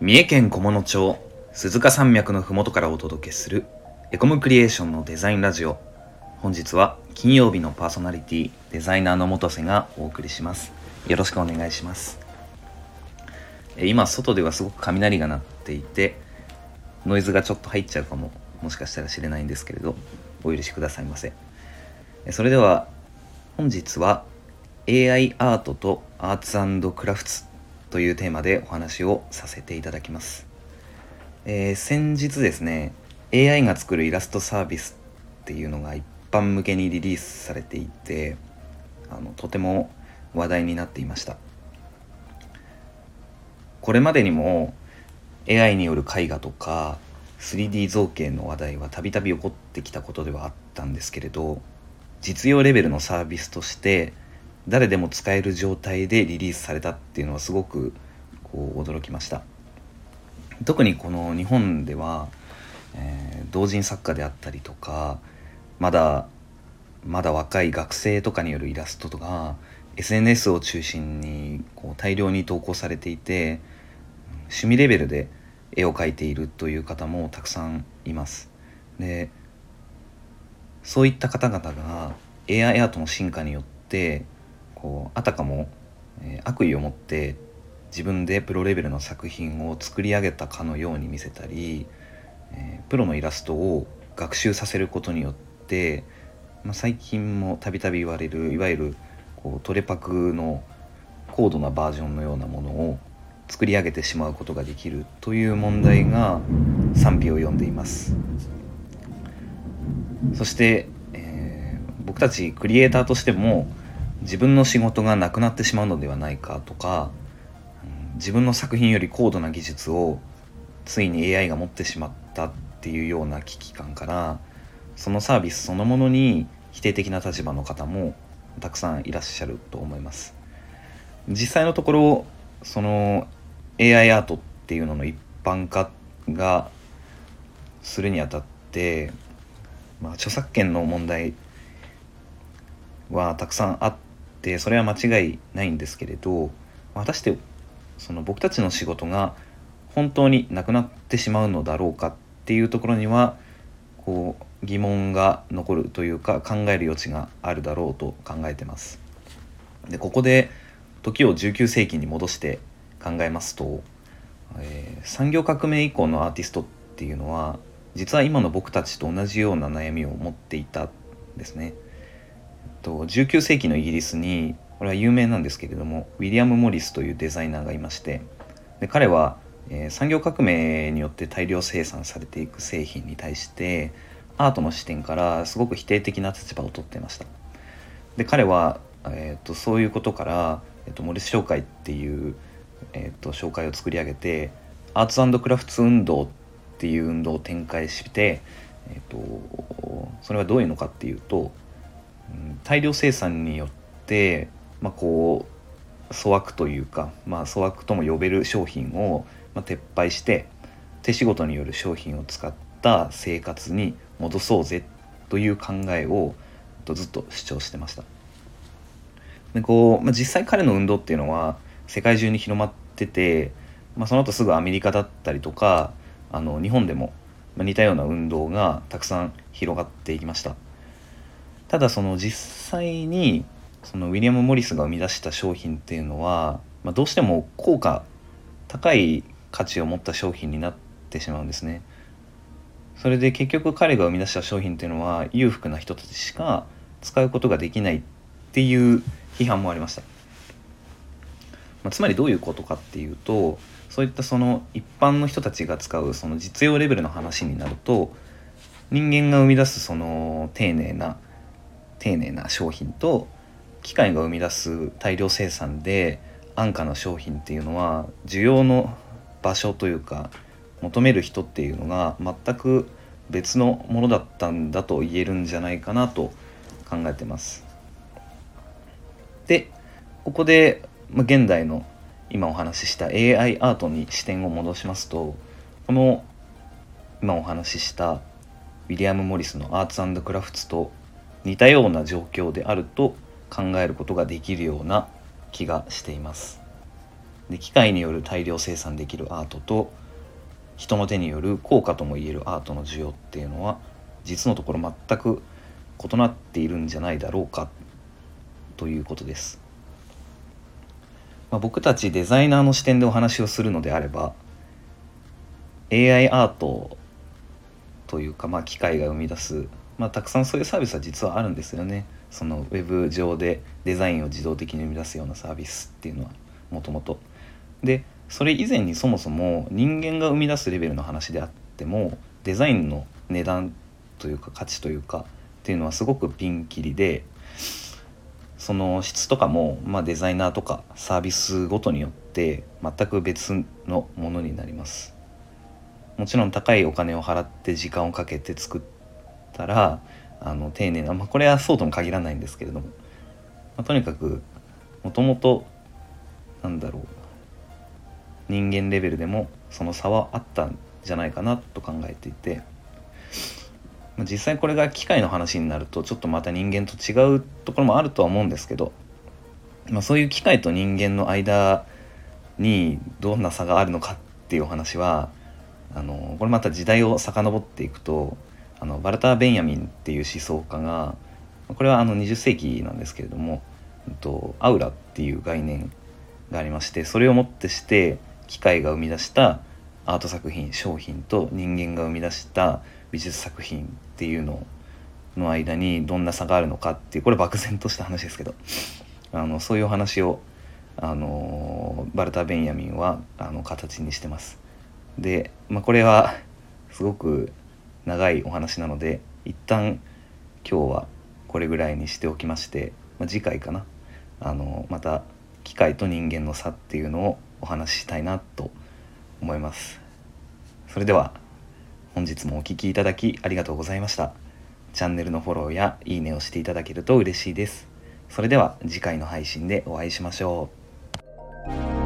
三重県菰野町鈴鹿山脈のふもとからお届けするエコムクリエーションのデザインラジオ。本日は金曜日のパーソナリティデザイナーの元瀬がお送りします。よろしくお願いします。え今外ではすごく雷が鳴っていてノイズがちょっと入っちゃうかももしかしたら知れないんですけれどお許しくださいませ。それでは本日は AI アートとアーツクラフツというテーマでお話をさせていただきます、えー、先日ですね AI が作るイラストサービスっていうのが一般向けにリリースされていてあのとても話題になっていました。これまでにも AI による絵画とか 3D 造形の話題はたびたび起こってきたことではあったんですけれど実用レベルのサービスとして誰でも使える状態でリリースされたっていうのはすごくこう驚きました。特にこの日本では、えー、同人作家であったりとかまだまだ若い学生とかによるイラストとか SNS を中心にこう大量に投稿されていて趣味レベルで絵を描いているという方もたくさんいます。でそういった方々が AI アートの進化によってこうあたかも、えー、悪意を持って自分でプロレベルの作品を作り上げたかのように見せたり、えー、プロのイラストを学習させることによって、まあ、最近もたびたび言われるいわゆるこうトレパクの高度なバージョンのようなものを作り上げてしまうことができるという問題が賛否を呼んでいます。そして、えー、僕たちクリエイターとしても自分の仕事がなくなってしまうのではないかとか自分の作品より高度な技術をついに AI が持ってしまったっていうような危機感からそのサービスそのものに否定的な立場の方もたくさんいらっしゃると思います。実際のところその AI アートっていうのの一般化がするにあたって、まあ、著作権の問題はたくさんあってってそれは間違いないんですけれど果たしてその僕たちの仕事が本当になくなってしまうのだろうかっていうところにはこう疑問が残るというか考える余地があるだろうと考えてます。でここで時を19世紀に戻して考えますと、えー、産業革命以降のアーティストっていうのは実は今の僕たちと同じような悩みを持っていたんですね。と19世紀のイギリスにこれは有名なんですけれどもウィリアム・モリスというデザイナーがいましてで彼は、えー、産業革命によって大量生産されていく製品に対してアートの視点からすごく否定的な立場をとってました。で彼は、えーと、そういうことから、えーと、モリス商会っていう、えーと、紹介を作り上げてアーツクラフト運動っていう運動を展開して、えー、とそれはどういうのかっていうと大量生産によって、まあ、こう粗悪というか、まあ、粗悪とも呼べる商品を、まあ、撤廃して手仕事による商品を使った生活に戻そうぜという考えをずっと主張してました。でこう、まあ、実際彼の運動っていうのは世界中に広まってて、まあ、その後すぐアメリカだったりとかあの日本でも似たような運動がたくさん広がっていきました。ただその実際にそのウィリアム・モリスが生み出した商品っていうのは、まあ、どうしても効果高い価値を持った商品になってしまうんですね。それで結局彼が生み出した商品っていうのは裕福な人たちしか使うことができないっていう批判もありました。まあ、つまりどういうことかっていうとそういったその一般の人たちが使うその実用レベルの話になると人間が生み出すその丁寧な丁寧な商品と機械が生み出す大量生産で安価な商品っていうのは需要の場所というか求める人っていうのが全く別のものだったんだと言えるんじゃないかなと考えてます。でここで、現代の今お話しした AI アートに視点を戻しますとこの今お話ししたウィリアム・モリスのアーツクラフツと似たような状況であると考えることができるような気がしていますで機械による大量生産できるアートと人の手による効果ともいえるアートの需要っていうのは実のところ全く異なっているんじゃないだろうかということです。まあ、僕たちデザイナーの視点でお話をするのであれば AI アートというか、まあ、機械が生み出す、まあ、たくさんそういうサービスは実はあるんですよね。そのウェブ上でデザインを自動的に生み出すようなサービスっていうのはもともと。でそれ以前にそもそも人間が生み出すレベルの話であってもデザインの値段というか価値というかっていうのはすごくピンキリでその質とかも、まあ、デザイナーとかサービスごとによって全く別のものになりますもちろん高いお金を払って時間をかけて作ったらあの丁寧な、まあ、これはそうとも限らないんですけれども、まあ、とにかくもともとなんだろう人間レベルでもその差はあったんじゃないかなと考えていてま実際これが機械の話になるとちょっとまた人間と違うところもあるとは思うんですけど、まあ、そういう機械と人間の間にどんな差があるのかっていうお話はあのこれまた時代を遡っていくとあのバルター・ベンヤミンっていう思想家がこれはあの20世紀なんですけれども、えっと、アウラっていう概念がありましてそれをもってして機械が生み出したアート作品商品と人間が生み出した美術作品っていうのの間にどんな差があるのかっていうこれ漠然とした話ですけどあのそういうお話をあのバルタ・ベンヤミンはあの形にしてます。で、まあ、これはすごく長いお話なので一旦今日はこれぐらいにしておきまして、まあ、次回かな。あのまた機械と人間の差っていうのをお話ししたいなと思います。それでは本日もお聴きいただきありがとうございました。チャンネルのフォローやいいねをしていただけると嬉しいです。それでは次回の配信でお会いしましょう。